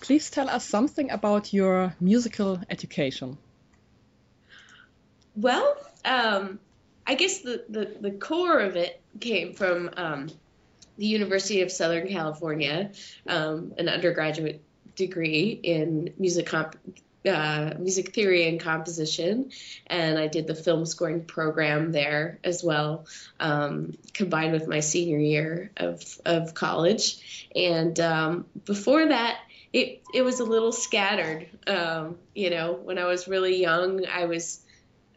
please tell us something about your musical education. Well, um, I guess the, the, the core of it came from um, the University of Southern California, um, an undergraduate degree in music comp- uh, music theory and composition, and I did the film scoring program there as well, um, combined with my senior year of of college. And um, before that, it it was a little scattered. Um, you know, when I was really young, I was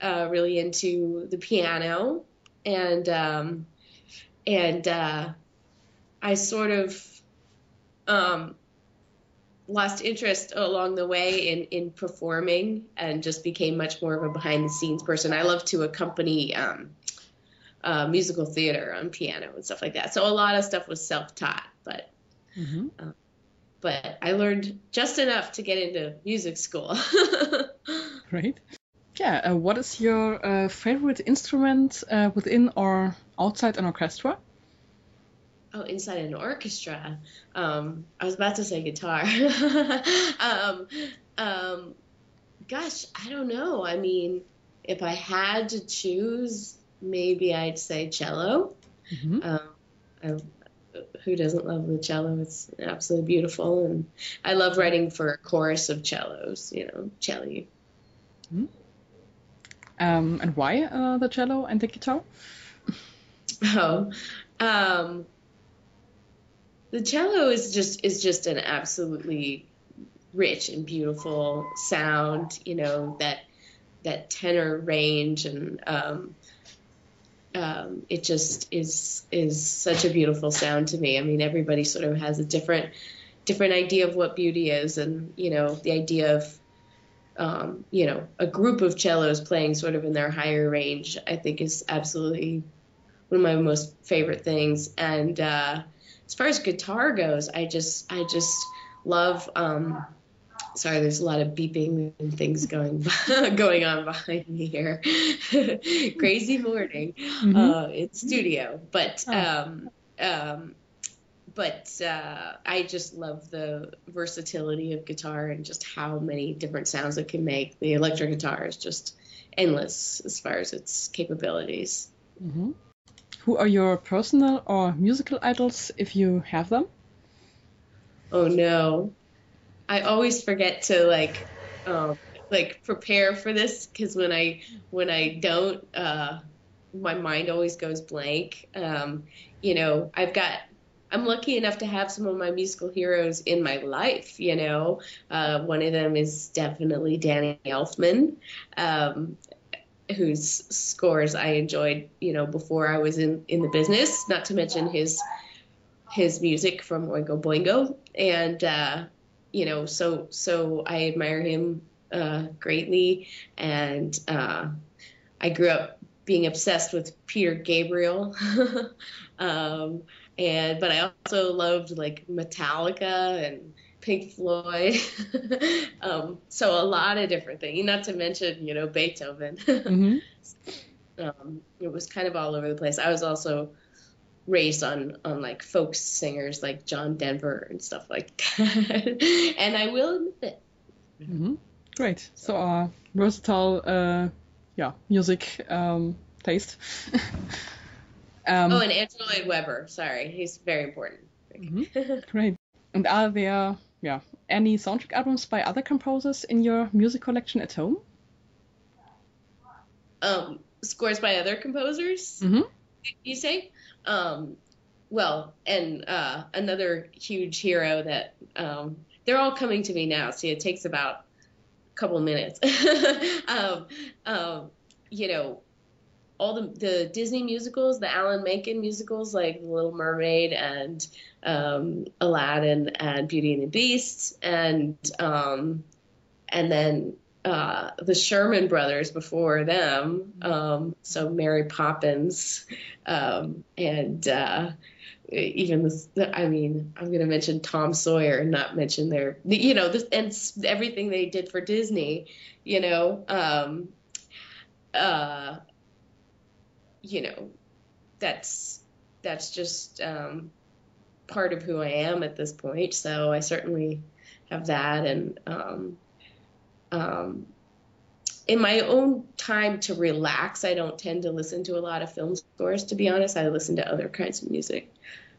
uh, really into the piano, and um, and uh, I sort of um, lost interest along the way in in performing and just became much more of a behind the scenes person. I love to accompany um, uh, musical theater on piano and stuff like that. So a lot of stuff was self taught, but mm-hmm. But I learned just enough to get into music school. Great. Yeah. Uh, what is your uh, favorite instrument uh, within or outside an orchestra? oh, inside an orchestra. Um, I was about to say guitar. um, um, gosh, I don't know. I mean, if I had to choose, maybe I'd say cello. Mm-hmm. Um, I, who doesn't love the cello? It's absolutely beautiful, and I love writing for a chorus of cellos. You know, cello. Mm-hmm. Um, and why uh, the cello and the guitar? Oh, um, the cello is just is just an absolutely rich and beautiful sound. You know that that tenor range and um, um, it just is is such a beautiful sound to me. I mean, everybody sort of has a different different idea of what beauty is, and you know, the idea of um, you know a group of cellos playing sort of in their higher range, I think is absolutely one of my most favorite things. And uh, as far as guitar goes, I just I just love. Um, sorry, there's a lot of beeping and things going going on behind me here. Crazy morning mm-hmm. uh, in studio, but oh. um, um, but uh, I just love the versatility of guitar and just how many different sounds it can make. The electric guitar is just endless as far as its capabilities. Mm-hmm. Who are your personal or musical idols if you have them? Oh no. I always forget to like um, like prepare for this because when I when I don't uh, my mind always goes blank. Um, you know, I've got I'm lucky enough to have some of my musical heroes in my life. You know, uh, one of them is definitely Danny Elfman. Um, whose scores I enjoyed, you know, before I was in in the business. Not to mention his his music from Oingo Boingo, and uh, you know, so so I admire him uh, greatly, and uh, I grew up being obsessed with Peter Gabriel. um, and but I also loved like Metallica and Pink Floyd. um, so a lot of different things, not to mention, you know, Beethoven. mm-hmm. um, it was kind of all over the place. I was also raised on on like folk singers like John Denver and stuff like that. and I will admit it. Mm-hmm. Great. So uh, versatile, uh, yeah, music um, taste. um, oh, and Andrew Lloyd Webber. Sorry, he's very important. Mm-hmm. Great. And are there yeah, any soundtrack albums by other composers in your music collection at home? Um, scores by other composers. Mm-hmm. You say? Um, well, and uh, another huge hero that um, they're all coming to me now. See, it takes about a couple minutes. um, um, you know, all the the Disney musicals, the Alan Menken musicals like Little Mermaid and um, Aladdin and Beauty and the Beast, and um, and then uh, the Sherman Brothers before them, um, so Mary Poppins, um, and uh, even this. I mean, I'm going to mention Tom Sawyer and not mention their, you know, this and everything they did for Disney. You know, um, uh, you know, that's that's just um, part of who I am at this point. So I certainly have that and um, in my own time to relax, I don't tend to listen to a lot of film scores. To be honest, I listen to other kinds of music,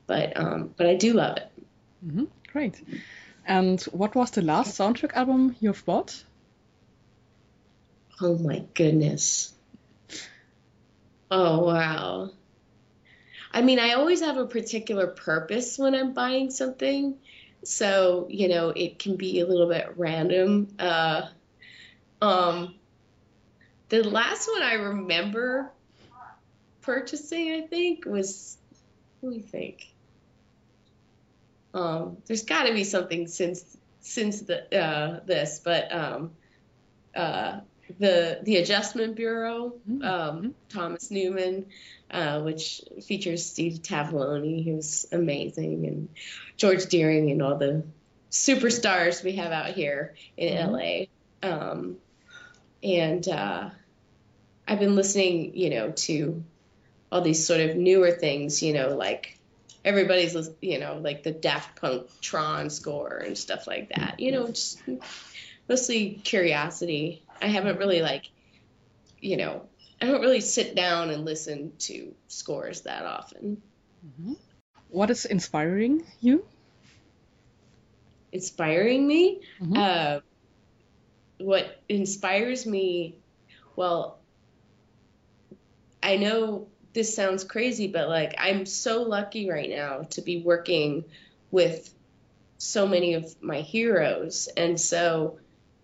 but um, but I do love it. Mm-hmm. Great. And what was the last soundtrack album you've bought? Oh my goodness. Oh wow. I mean, I always have a particular purpose when I'm buying something. So, you know, it can be a little bit random. Uh, um, the last one I remember purchasing, I think, was let me think. Um, there's got to be something since since the uh, this, but um, uh, the the Adjustment Bureau, mm-hmm. um, Thomas Newman, uh, which features Steve Tavaglione, who's amazing, and George Doering, and all the superstars we have out here in mm-hmm. LA. Um, and uh, I've been listening, you know, to all these sort of newer things, you know, like everybody's, you know, like the Daft Punk Tron score and stuff like that. You know, just mostly curiosity. I haven't really like, you know, I don't really sit down and listen to scores that often. Mm-hmm. What is inspiring you? Inspiring me? Mm-hmm. Uh, what inspires me, well, I know this sounds crazy, but like I'm so lucky right now to be working with so many of my heroes. And so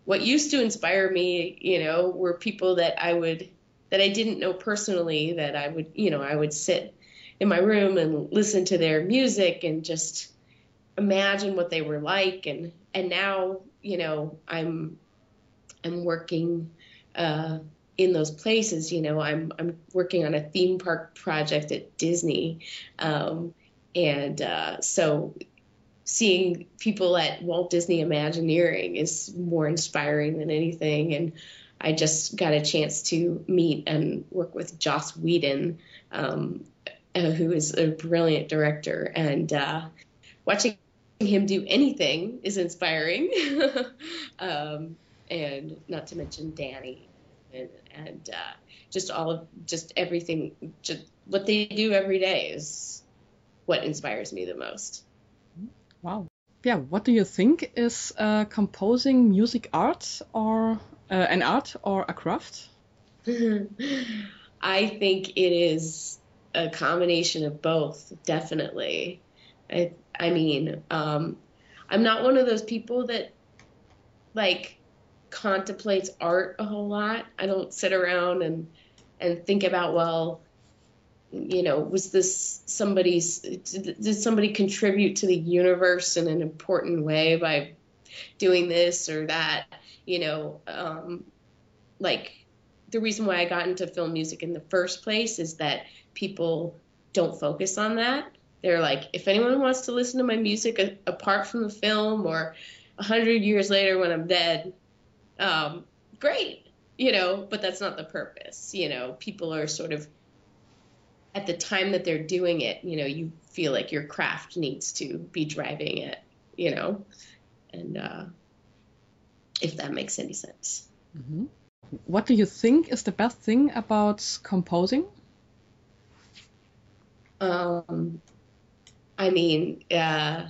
what used to inspire me, you know, were people that I would that I didn't know personally that I would, you know, I would sit in my room and listen to their music and just imagine what they were like and and now, you know, I'm I'm working uh, in those places. You know, I'm I'm working on a theme park project at Disney, um, and uh, so seeing people at Walt Disney Imagineering is more inspiring than anything. And I just got a chance to meet and work with Joss Whedon, um, uh, who is a brilliant director, and uh, watching him do anything is inspiring. um, and not to mention Danny and, and uh, just all of just everything just what they do every day is what inspires me the most. Wow. Yeah what do you think is uh, composing music art or uh, an art or a craft? I think it is a combination of both definitely. I, I mean um, i'm not one of those people that like contemplates art a whole lot. I don't sit around and and think about well, you know, was this somebody's did somebody contribute to the universe in an important way by doing this or that? You know, um, like the reason why I got into film music in the first place is that people don't focus on that. They're like, if anyone wants to listen to my music a- apart from the film or a hundred years later when I'm dead, um, great, you know, but that's not the purpose. You know, people are sort of at the time that they're doing it, you know, you feel like your craft needs to be driving it, you know, and uh, if that makes any sense. Mm-hmm. What do you think is the best thing about composing? Um, I mean, uh,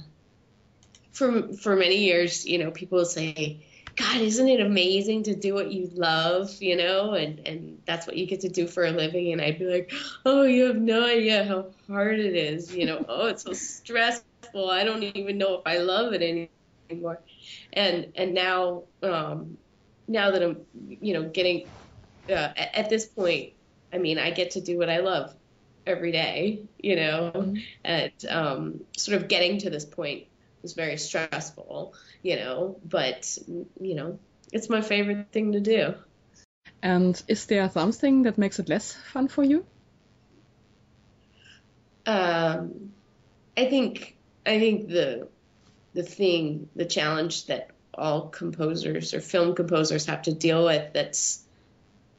for for many years, you know, people say, God, isn't it amazing to do what you love, you know, and and that's what you get to do for a living. And I'd be like, oh, you have no idea how hard it is, you know. oh, it's so stressful. I don't even know if I love it anymore. And and now, um, now that I'm, you know, getting uh, at, at this point, I mean, I get to do what I love every day, you know, mm-hmm. and um, sort of getting to this point was very stressful, you know, but, you know, it's my favorite thing to do. And is there something that makes it less fun for you? Um, I think I think the the thing, the challenge that all composers or film composers have to deal with that's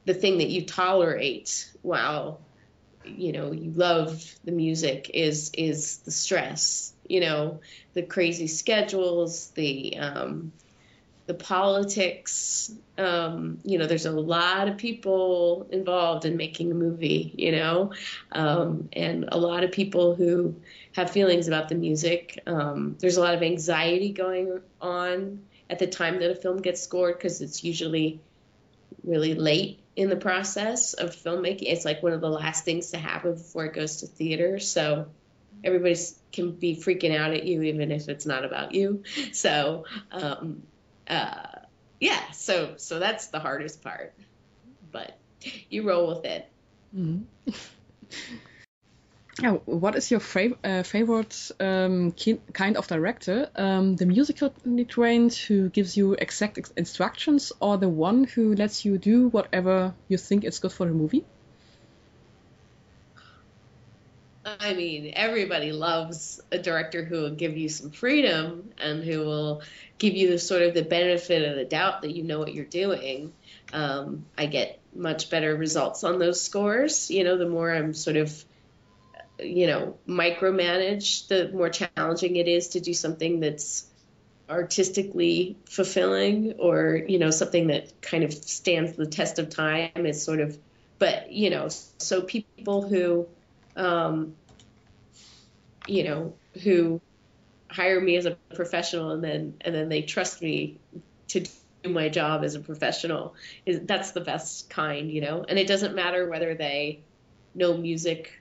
the thing that you tolerate while you know you love the music is is the stress you know, the crazy schedules, the um, the politics. Um, you know, there's a lot of people involved in making a movie, you know, um, and a lot of people who have feelings about the music. Um, there's a lot of anxiety going on at the time that a film gets scored because it's usually really late in the process of filmmaking. It's like one of the last things to happen before it goes to theater. So everybody can be freaking out at you even if it's not about you. So um, uh, yeah, so so that's the hardest part, but you roll with it. Mm. Oh, what is your fav uh, favorite um, kind of director? Um, the musically trained who gives you exact instructions, or the one who lets you do whatever you think is good for the movie? I mean, everybody loves a director who will give you some freedom and who will give you the sort of the benefit of the doubt that you know what you're doing. Um, I get much better results on those scores. You know, the more I'm sort of, you know, micromanage, the more challenging it is to do something that's artistically fulfilling or, you know, something that kind of stands the test of time. It's sort of, but, you know, so people who, um, you know, who hire me as a professional and then and then they trust me to do my job as a professional. Is that's the best kind you know? And it doesn't matter whether they know music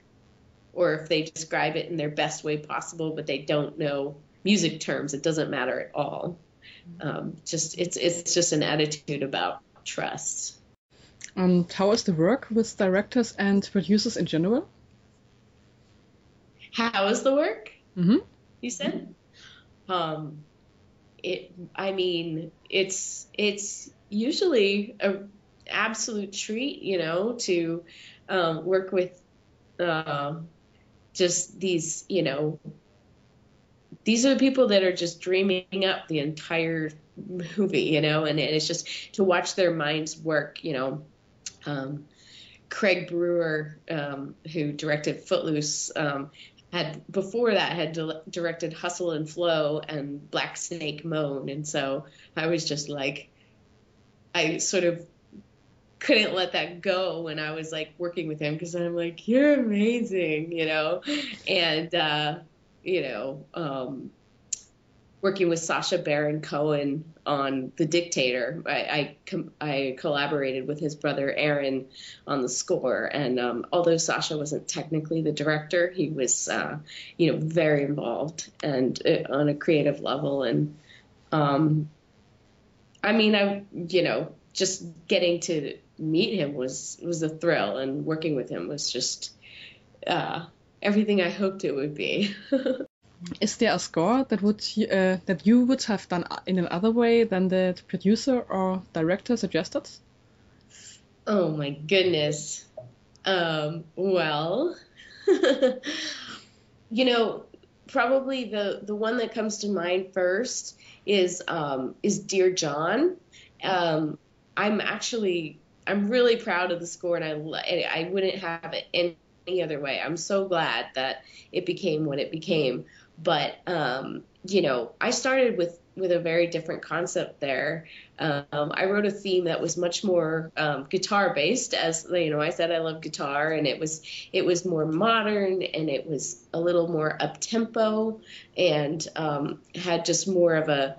or if they describe it in their best way possible but they don't know music terms. It doesn't matter at all. Um, just it's it's just an attitude about trust. And how is the work with directors and producers in general how is the work? Mm-hmm. You said. Um, it. I mean, it's it's usually a absolute treat, you know, to um, work with uh, just these, you know, these are the people that are just dreaming up the entire movie, you know, and, and it's just to watch their minds work, you know. Um, Craig Brewer, um, who directed Footloose, um, had before that had di- directed Hustle and Flow and Black Snake Moan, and so I was just like, I sort of couldn't let that go when I was like working with him because I'm like, you're amazing, you know, and uh, you know, um, working with Sacha Baron Cohen on The Dictator. I I, I collaborated with his brother Erran on the score, and um, although Sacha wasn't technically the director, he was uh, you know very involved and uh, on a creative level. And um, I mean, I you know just getting to meet him was was a thrill, and working with him was just uh, everything I hoped it would be. Is there a score that would uh, that you would have done in another way than the producer or director suggested? Oh my goodness. Um, well, you know, probably the the one that comes to mind first is um, is Dear John. Um, I'm actually I'm really proud of the score, and I I wouldn't have it any other way. I'm so glad that it became what it became. But um, you know, I started with with a very different concept there. Um, I wrote a theme that was much more um, guitar based, as you know. I said I love guitar, and it was it was more modern, and it was a little more up tempo, and um, had just more of a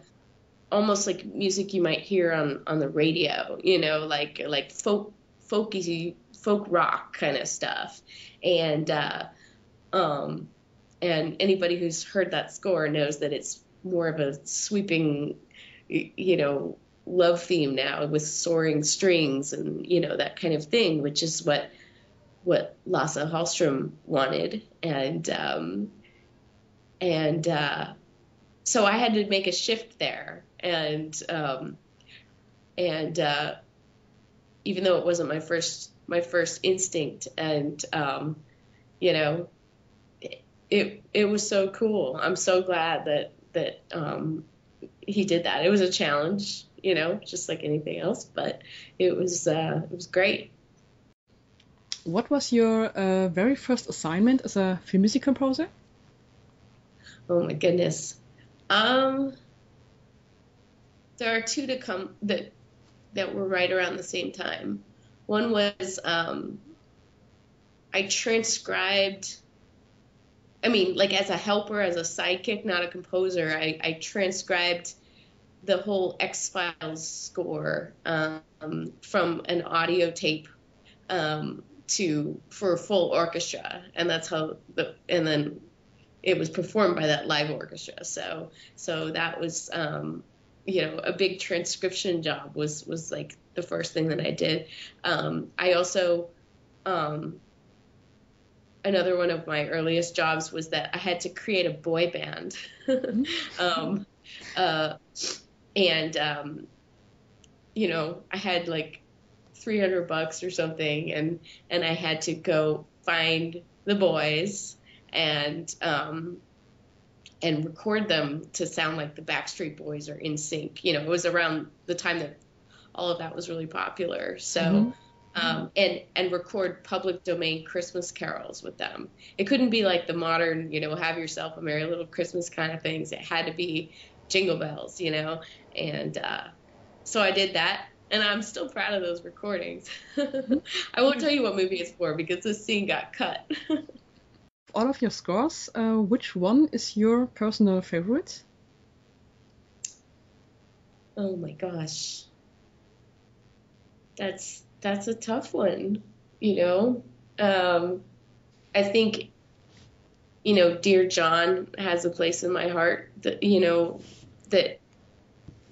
almost like music you might hear on on the radio, you know, like like folk folky folk rock kind of stuff, and uh, um, and anybody who's heard that score knows that it's more of a sweeping, you know, love theme now with soaring strings and you know that kind of thing, which is what what Lasse Hallström wanted, and um, and uh, so I had to make a shift there, and um, and uh, even though it wasn't my first my first instinct, and um, you know, it it was so cool. I'm so glad that that um, he did that. It was a challenge, you know, just like anything else, but it was uh, it was great. What was your uh, very first assignment as a film music composer? Oh my goodness. Um, there are two to come that that were right around the same time. One was um, I transcribed. I mean, like as a helper, as a sidekick, not a composer. I, I transcribed the whole X Files score um, from an audio tape um, to for a full orchestra, and that's how the and then it was performed by that live orchestra. So so that was um, you know a big transcription job was was like the first thing that I did. Um, I also um, another one of my earliest jobs was that I had to create a boy band. um, uh, and um, you know, I had like 300 bucks or something, and and I had to go find the boys and um, and record them to sound like the Backstreet Boys or NSYNC. You know, it was around the time that all of that was really popular. So. Mm-hmm. Um, and and record public domain Christmas carols with them. It couldn't be like the modern, you know, have yourself a merry little Christmas kind of things. It had to be jingle bells, you know. And uh, so I did that, and I'm still proud of those recordings. I won't tell you what movie it's for because this scene got cut. All of your scores, uh, which one is your personal favorite? Oh my gosh, that's that's a tough one. You know, um, I think you know, Dear John has a place in my heart. That you know, that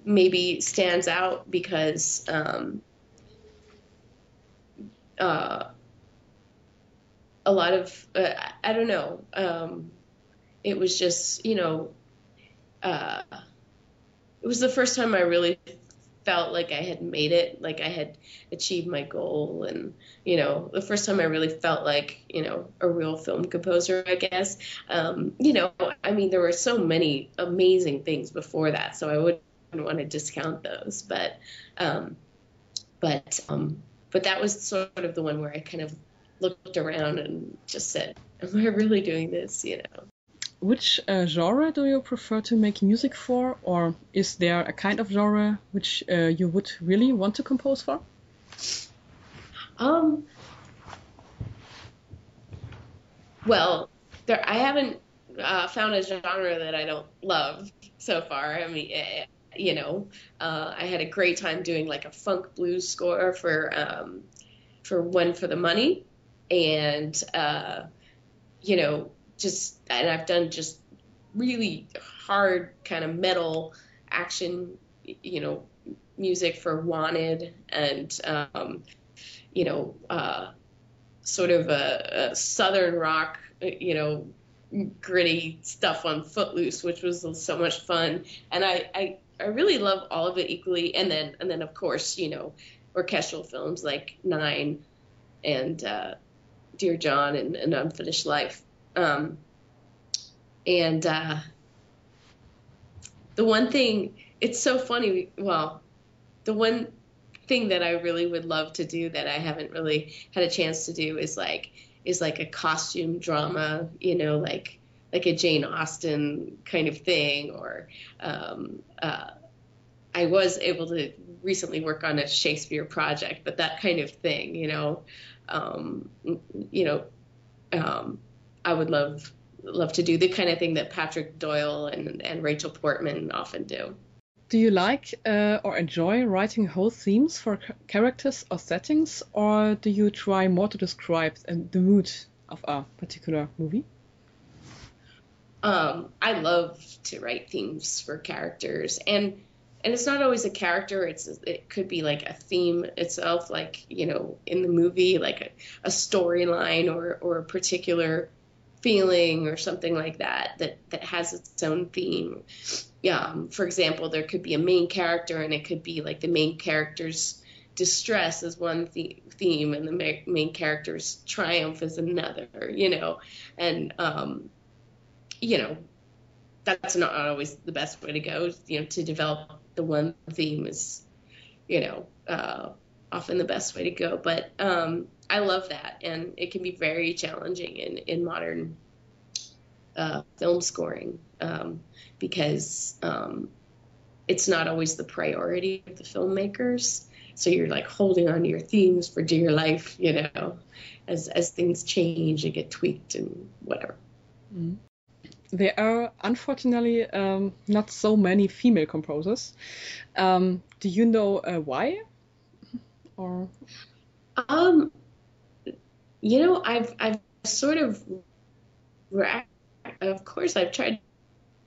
maybe stands out because um, uh, a lot of uh, I don't know. Um, it was just you know, uh, it was the first time I really felt like I had made it, like I had achieved my goal, and you know, the first time I really felt like you know a real film composer, I guess. Um, you know, I mean, there were so many amazing things before that, so I would wouldn't want to discount those, but um, but um, but that was sort of the one where I kind of looked around and just said, "Am I really doing this?" You know. Which uh, genre do you prefer to make music for, or is there a kind of genre which uh, you would really want to compose for? Um. Well, there I haven't uh, found a genre that I don't love so far. I mean, eh, you know, uh, I had a great time doing like a funk blues score for um, for One for the Money, and uh, you know, just and I've done just really hard kind of metal action, you know, music for Wanted, and um, you know, uh, sort of a, a southern rock, you know, gritty stuff on Footloose, which was so much fun. And I, I I really love all of it equally. And then and then of course you know orchestral films like Nine and uh, Dear John and, and Unfinished Life. Um, and uh, the one thing it's so funny. Well, the one thing that I really would love to do that I haven't really had a chance to do is like is like a costume drama. You know, like like a Jane Austen kind of thing, or um, uh, I was able to recently work on a Shakespeare project, but that kind of thing, you know, um, you know, um, I would love love to do the kind of thing that Patrick Doyle and, and Rachel Portman often do. Do you like uh, or enjoy writing whole themes for characters or settings, or do you try more to describe the mood of a particular movie? Um, I love to write themes for characters, and and it's not always a character. It's it could be like a theme itself, like you know, in the movie, like a, a storyline or or a particular feeling or something like that that that has its own theme. Um, for example, there could be a main character, and it could be like the main character's distress is one the- theme, and the ma- main character's triumph is another. You know, and um, you know, that's not always the best way to go. You know, to develop the one theme is, you know, uh, often the best way to go. But um, I love that, and it can be very challenging in in modern uh, film scoring um, because um, it's not always the priority of the filmmakers. So you're like holding on to your themes for dear life, you know, as as things change and get tweaked and whatever. Mm. There are unfortunately um, not so many female composers. Um, do you know uh, why? Or um, you know, I've I've sort of, of course, I've tried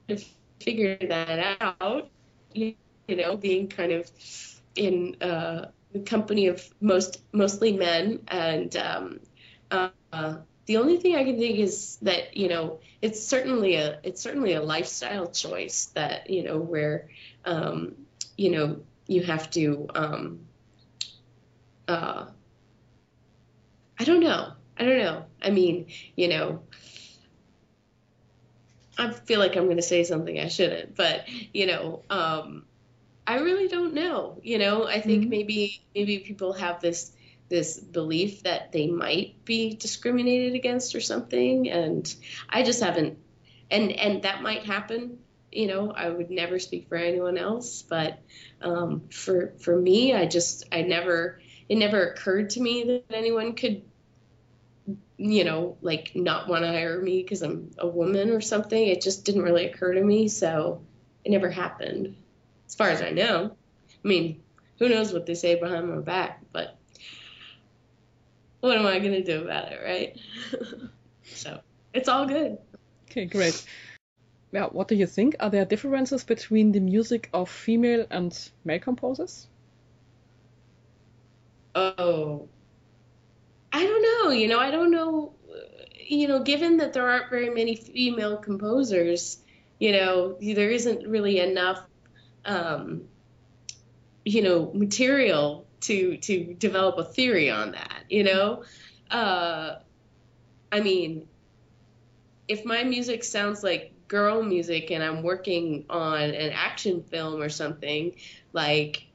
to figure that out. You, know, being kind of in uh, the company of most mostly men, and um, uh, the only thing I can think is that you know it's certainly a it's certainly a lifestyle choice that you know where um, you know you have to um, uh, I don't know. I don't know. I mean you know I feel like I'm going to say something I shouldn't but you know um, I really don't know you know? I think mm-hmm. maybe maybe people have this this belief that they might be discriminated against or something and i just haven't and and that might happen you know? I would never speak for anyone else but um, for for me i just i never it never occurred to me that anyone could you know like not want to hire me because i'm a woman or something it just didn't really occur to me so it never happened as far as i know i mean who knows what they say behind my back but what am I going to do about it, right? so it's all good. Okay, great. Yeah, what do you think? Are there differences between the music of female and male composers? Oh, I don't know. You know, I don't know. You know, given that there aren't very many female composers, you know, there isn't really enough, um, you know, material to to develop a theory on that you know uh i mean if my music sounds like girl music and i'm working on an action film or something like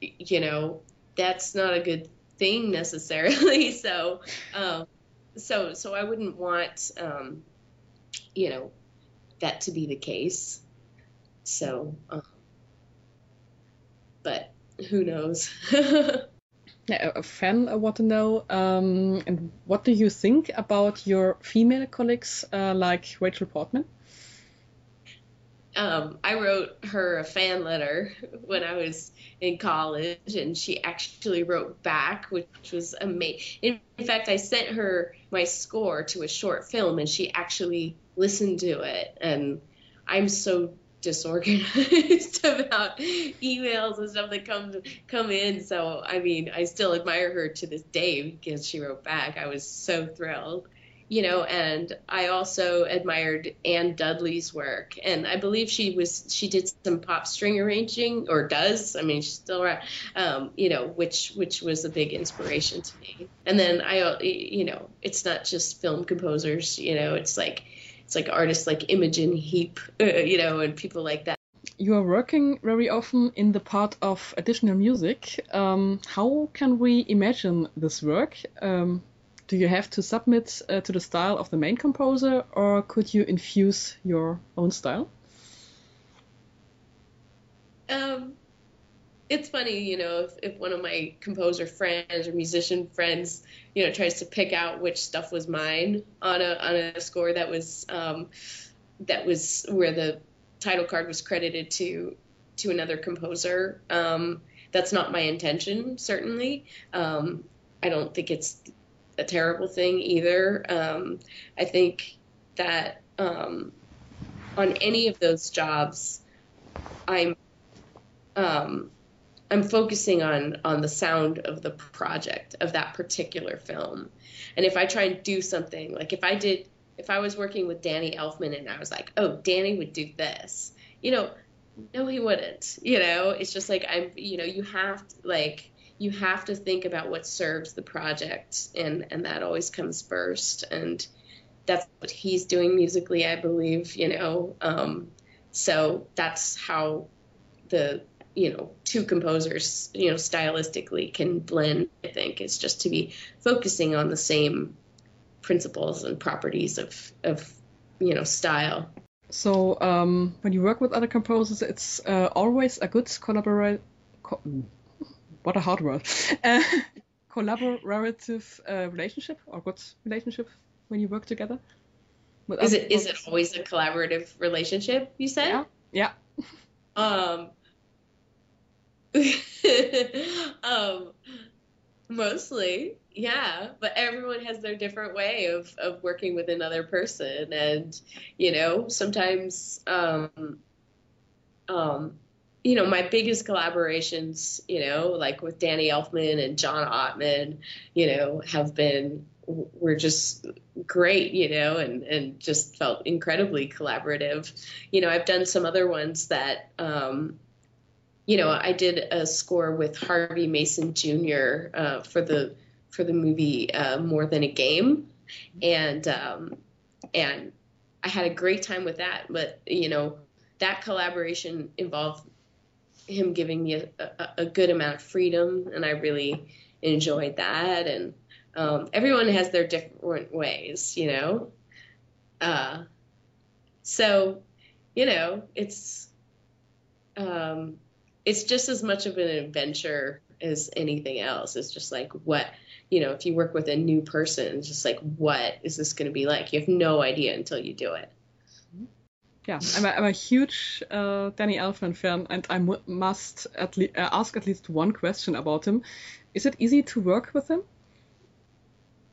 you know that's not a good thing necessarily so um so so i wouldn't want um you know that to be the case so um, but who knows? a fan I want to know. Um, and what do you think about your female colleagues uh, like Rachel Portman? Um, I wrote her a fan letter when I was in college, and she actually wrote back, which was amazing. In fact, I sent her my score to a short film, and she actually listened to it. And I'm so disorganized about emails and stuff that come come in. So I mean, I still admire her to this day because she wrote back. I was so thrilled, you know. And I also admired Anne Dudley's work, and I believe she was she did some pop string arranging or does. I mean, she's still around, um, you know, which which was a big inspiration to me. And then I, you know, it's not just film composers. You know, it's like it's like artists like Imogen Heap, uh, you know, and people like that. You are working very often in the part of additional music. Um, how can we imagine this work? Um, do you have to submit uh, to the style of the main composer, or could you infuse your own style? Um, it's funny, you know, if, if one of my composer friends or musician friends, you know, tries to pick out which stuff was mine on a on a score that was um, that was where the title card was credited to to another composer. Um, that's not my intention, certainly. Um, I don't think it's a terrible thing either. Um, I think that um, on any of those jobs, I'm um, I'm focusing on on the sound of the project of that particular film. And if I try and do something like if I did if I was working with Danny Elfman and I was like, "Oh, Danny would do this." You know, no he wouldn't. You know, it's just like I'm, you know, you have to like you have to think about what serves the project and and that always comes first and that's what he's doing musically, I believe, you know. Um, so that's how the you know two composers you know stylistically can blend i think is just to be focusing on the same principles and properties of of you know style. So um, when you work with other composers, it's uh, always a good collaborate. Co- what a hard word. Uh, collaborative uh, relationship or good relationship when you work together. Is it is it always a collaborative relationship? You said. Yeah. yeah. Um. um. Mostly, yeah. But everyone has their different way of of working with another person, and you know, sometimes, um, um, you know, my biggest collaborations, you know, like with Danny Elfman and John Ottman, you know, have been were just great, you know, and and just felt incredibly collaborative. You know, I've done some other ones that um, you know, I did a score with Harvey Mason Jr. Uh, for the for the movie uh, More Than a Game, and um, and I had a great time with that. But you know, that collaboration involved him giving me a, a, a good amount of freedom, and I really enjoyed that. And um, everyone has their different ways, you know. Uh, so, you know, it's um, it's just as much of an adventure as anything else. It's just like what you know, if you work with a new person, it's just like what is this going to be like? You have no idea until you do it. Yeah, I'm a, I'm a huge uh, Danny Elfman fan, and I must at le- uh, ask at least one question about him. Is it easy to work with him?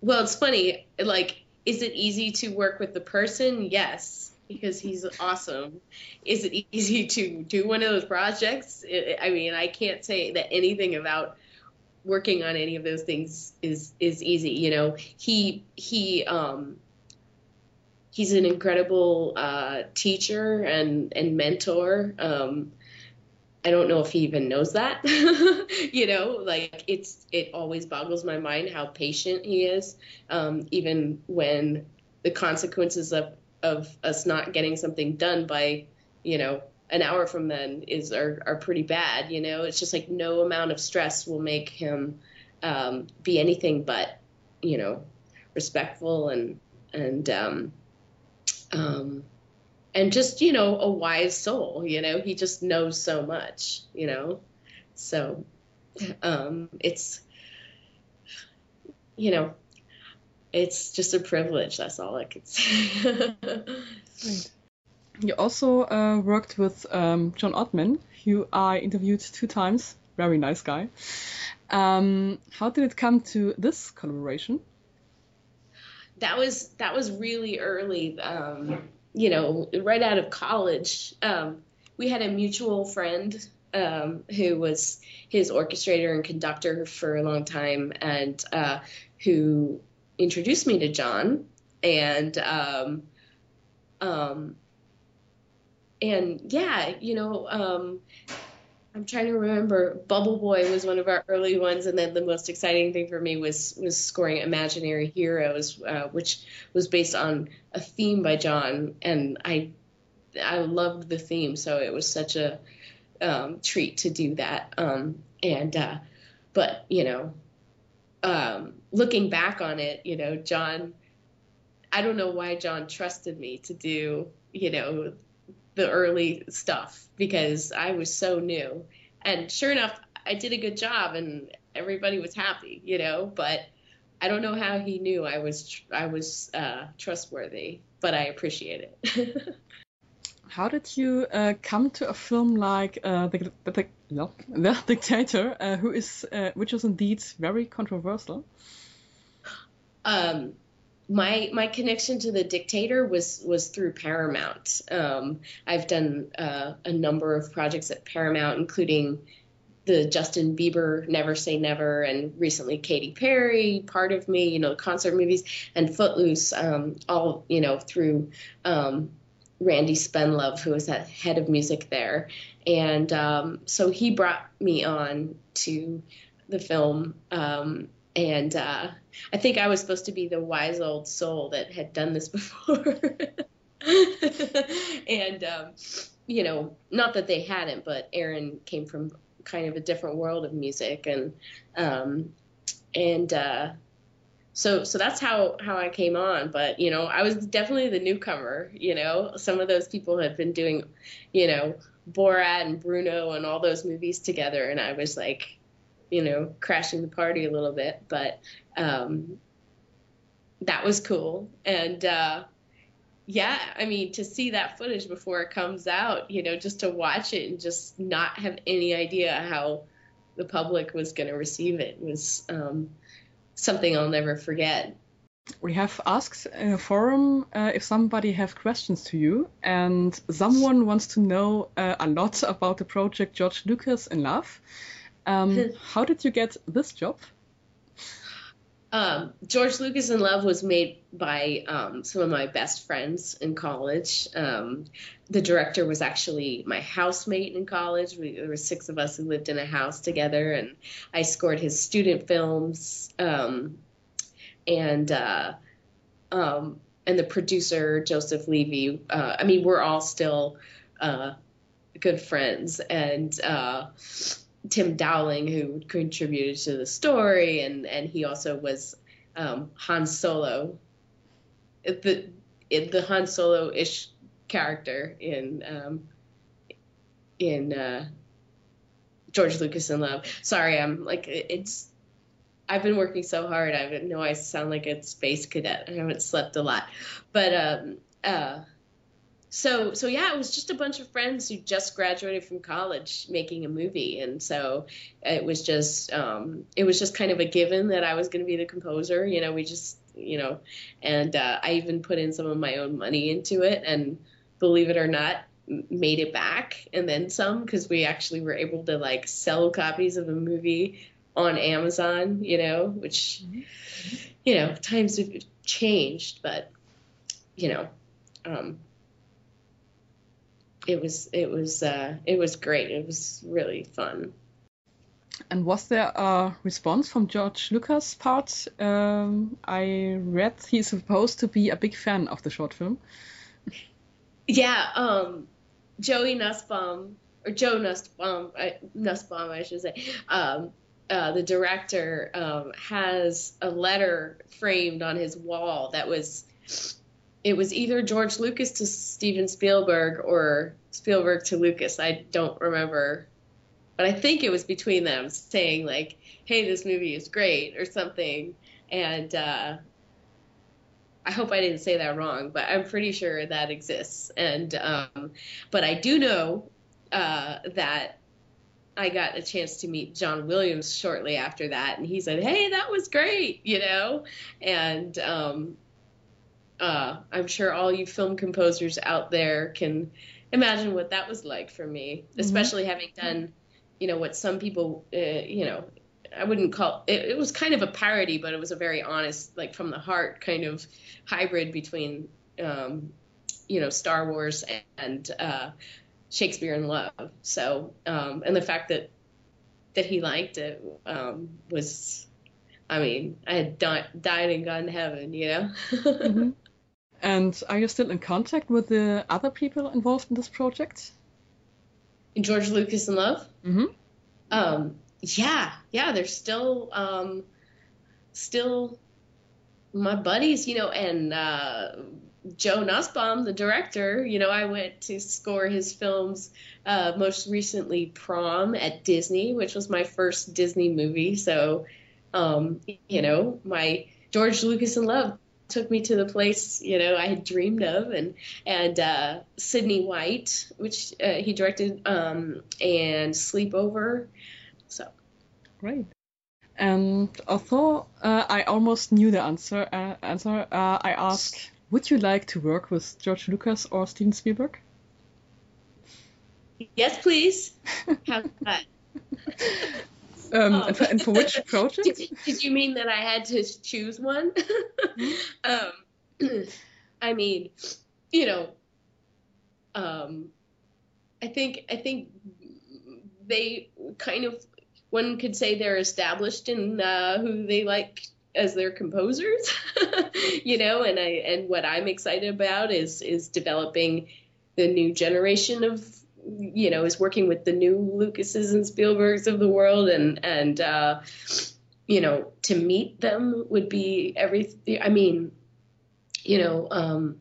Well, it's funny. Like, is it easy to work with the person? Yes because he's awesome. Is it easy to do one of those projects? I mean, I can't say that anything about working on any of those things is is easy. You know, he he um he's an incredible uh, teacher and and mentor. Um, I don't know if he even knows that. you know, like it's it always boggles my mind how patient he is, um, even when the consequences of of us not getting something done by, you know, an hour from then is are are pretty bad. You know, it's just like no amount of stress will make him um, be anything but, you know, respectful and and um, um, and just you know a wise soul. You know, he just knows so much. You know, so um, it's you know it's just a privilege. That's all I can say. You also uh, worked with um, John Ottman, who I interviewed two times. Very nice guy. Um, how did it come to this collaboration? That was that was really early. Um, you know, right out of college, um, we had a mutual friend um, who was his orchestrator and conductor for a long time, and uh, who introduced me to John, and um, um, and yeah, you know, um, I'm trying to remember. Bubble Boy was one of our early ones, and then the most exciting thing for me was was scoring Imaginary Heroes, uh, which was based on a theme by John, and I I loved the theme, so it was such a um, treat to do that. Um, and uh, but you know, um, looking back on it, you know, John, I don't know why John trusted me to do, you know, the early stuff because I was so new. And sure enough, I did a good job and everybody was happy, you know, but I don't know how he knew I was I was uh, trustworthy, but I appreciate it. how did you uh, come to a film like uh, the, the, no, the Dictator, uh, who is uh, which is indeed very controversial? Um, my my connection to the Dictator was was through Paramount. Um, I've done uh, a number of projects at Paramount, including the Justin Bieber Never Say Never, and recently Katy Perry, Part of Me, you know, concert movies, and Footloose, um, all you know through um, Randy Spendlove, who was at head of music there. And um, so he brought me on to the film. And uh, I think I was supposed to be the wise old soul that had done this before. and, um, you know, not that they hadn't, but Erran came from kind of a different world of music. And, um, and, uh, so so that's how how I came on. But you know, I was definitely the newcomer. You know, some of those people had been doing, you know, Borat and Bruno and all those movies together, and I was like, you know, crashing the party a little bit. But um, that was cool, and uh, yeah, I mean, to see that footage before it comes out, you know, just to watch it and just not have any idea how the public was going to receive it was um, something I'll never forget. We have asked in a forum uh, if somebody have questions to you, and someone wants to know uh, a lot about the project George Lucas in Love. Um, how did you get this job? Um, George Lucas in Love was made by um, some of my best friends in college. Um, the director was actually my housemate in college. We, there were six of us who lived in a house together, and I scored his student films. Um, and uh, um, and the producer Joseph Levy. Uh, I mean, we're all still uh, good friends, and uh, Tim Dowling, who contributed to the story, and and he also was um, Han Solo, the the Han Solo ish character in um, in uh, George Lucas in Love. Sorry, I'm like it's. I've been working so hard. I know I sound like a space cadet. I haven't slept a lot, but um, uh, so so yeah, it was just a bunch of friends who just graduated from college making a movie, and so it was just um, it was just kind of a given that I was going to be the composer. You know, we just you know, and uh, I even put in some of my own money into it, and believe it or not, made it back and then some because we actually were able to like sell copies of the movie on Amazon. You know, which mm-hmm. you know times have changed, but you know. Um, it was it was uh, it was great. It was really fun. And was there a response from George Lucas' part? Um, I read he's supposed to be a big fan of the short film. Yeah, um, Joey Nussbaum or Joe Nussbaum, I, Nussbaum, I should say. Um, uh, the director um, has a letter framed on his wall that was it was either George Lucas to Steven Spielberg or Spielberg to Lucas. I don't remember, but I think it was between them saying like, "Hey, this movie is great" or something. And uh, I hope I didn't say that wrong, but I'm pretty sure that exists. And um, but I do know uh, that I got a chance to meet John Williams shortly after that, and he said, "Hey, that was great," you know, and um, uh, I'm sure all you film composers out there can imagine what that was like for me, mm-hmm. especially having done, you know, what some people, uh, you know, I wouldn't call it, it was kind of a parody, but it was a very honest, like from the heart kind of hybrid between, um, you know, Star Wars and uh, Shakespeare in Love. So, um, and the fact that that he liked it um, was, I mean, I had di- died and gone to heaven, you know. mm-hmm. And are you still in contact with the other people involved in this project? In George Lucas in Love? Mm-hmm. Um, yeah, yeah, they're still um, still my buddies, you know, and uh, Joe Nussbaum, the director, you know, I went to score his films uh, most recently Prom at Disney, which was my first Disney movie. So, um, you know, my George Lucas in Love took me to the place you know I had dreamed of, and and uh, Sydney White, which uh, he directed, um, and Sleepover. So great. And although uh, I almost knew the answer, uh, answer uh, I asked, would you like to work with George Lucas or Steven Spielberg? Yes, please. How's that? Um, oh. and, for, and, for, which project? did, did, you mean that I had to choose one? um, I mean, you know, um, I think I think they kind of one could say they're established in uh, who they like as their composers, you know, and I and what I'm excited about is is developing the new generation of you know is working with the new Lucases and Spielbergs of the world, and and uh, you know, to meet them would be everything. I mean, you know, um,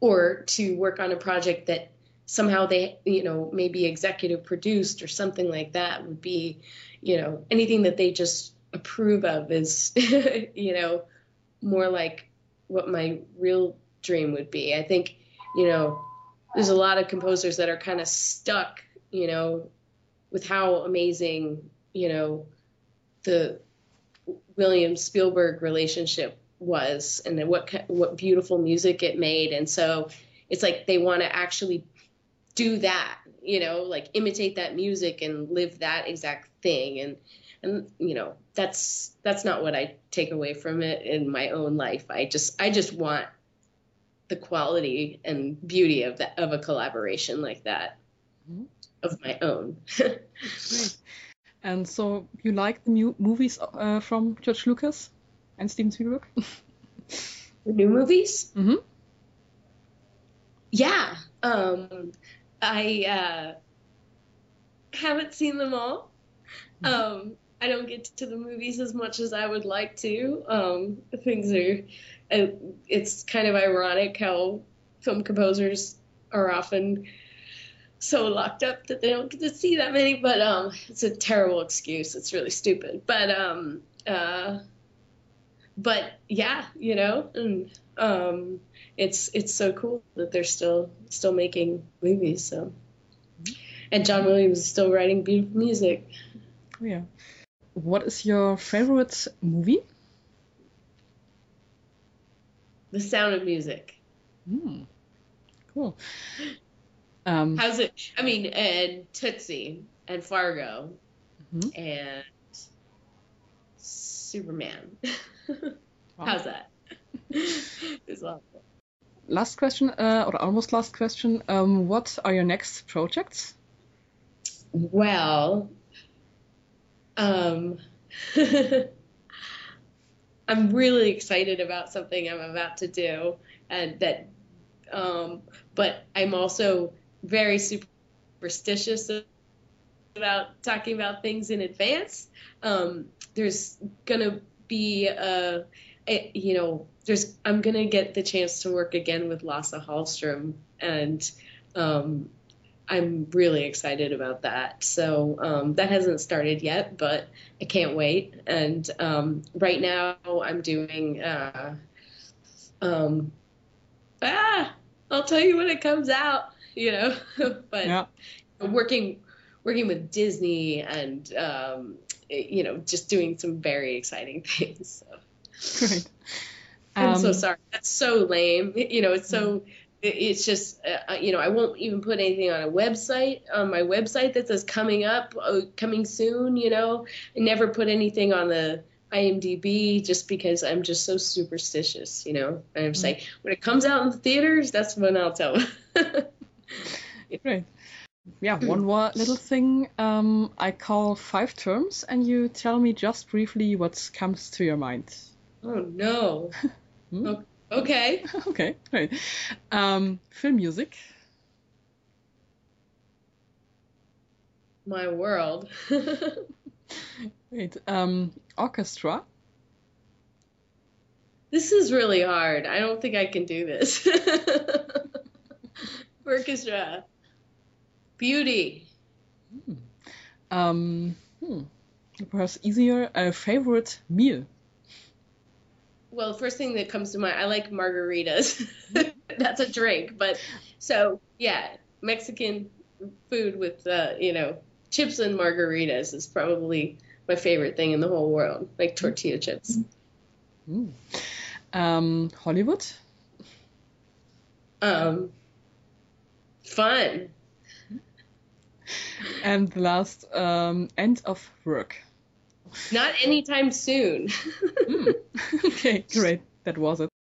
or to work on a project that somehow they, you know, maybe executive produced or something like that would be, you know, anything that they just approve of is, you know, more like what my real dream would be. I think, you know, there's a lot of composers that are kind of stuck, you know, with how amazing, you know, the William Spielberg relationship was and what what beautiful music it made. And so it's like they want to actually do that you know like imitate that music and live that exact thing. And and you know that's that's not what I take away from it in my own life. I just I just want the quality and beauty of that of a collaboration like that mm-hmm. of my own Great. And so you like the mu- movies uh, from George Lucas and Steven Spielberg? the new movies? Mm-hmm. Yeah. Um, I uh, haven't seen them all. Mm-hmm. Um, I don't get to the movies as much as I would like to. Um, things are, it's kind of ironic how film composers are often so locked up that they don't get to see that many. But um, it's a terrible excuse. It's really stupid. But um, uh, but yeah, you know, and um, it's it's so cool that they're still still making movies. So, and John Williams is still writing beautiful music. Yeah. What is your favorite movie? The Sound of Music. Hmm. Cool. Um, How's it? I mean, and Tootsie and Fargo mm-hmm. and Superman. wow. How's that? it's awful. Last question, uh, or almost last question. Um, what are your next projects? Well, um, I'm really excited about something I'm about to do, and that, um, but I'm also very superstitious about talking about things in advance. Um, there's gonna be a, a, you know, there's I'm gonna get the chance to work again with Lasse Hallström, and um, I'm really excited about that. So um, that hasn't started yet, but I can't wait. And um, right now I'm doing. Uh, um, ah, I'll tell you when it comes out you know. but yeah. working working with Disney and um, you know just doing some very exciting things. So. Great. I'm so um, sorry. That's so lame. You know, it's so. It's just, uh, you know, I won't even put anything on a website on my website that says coming up, uh, coming soon. You know, I never put anything on the IMDb just because I'm just so superstitious. You know, I'm mm-hmm. saying when it comes out in the theaters, that's when I'll tell. Right. Yeah, one more little thing. Um, I call five terms, and you tell me just briefly what comes to your mind. Oh no. hmm? Okay. okay, great. Um, film music. My world. Great. Um, orchestra. This is really hard. I don't think I can do this. orchestra. Beauty. Hmm. Um, hmm. Perhaps easier. A favorite meal. Well, first thing that comes to mind, I like margaritas. That's a drink, but so yeah, Mexican food with uh, you know chips and margaritas is probably my favorite thing in the whole world, like tortilla chips. Mm. Um, Hollywood. Um, Fun. And the last, um, end of work. Not anytime soon. mm. Okay, great. That was it.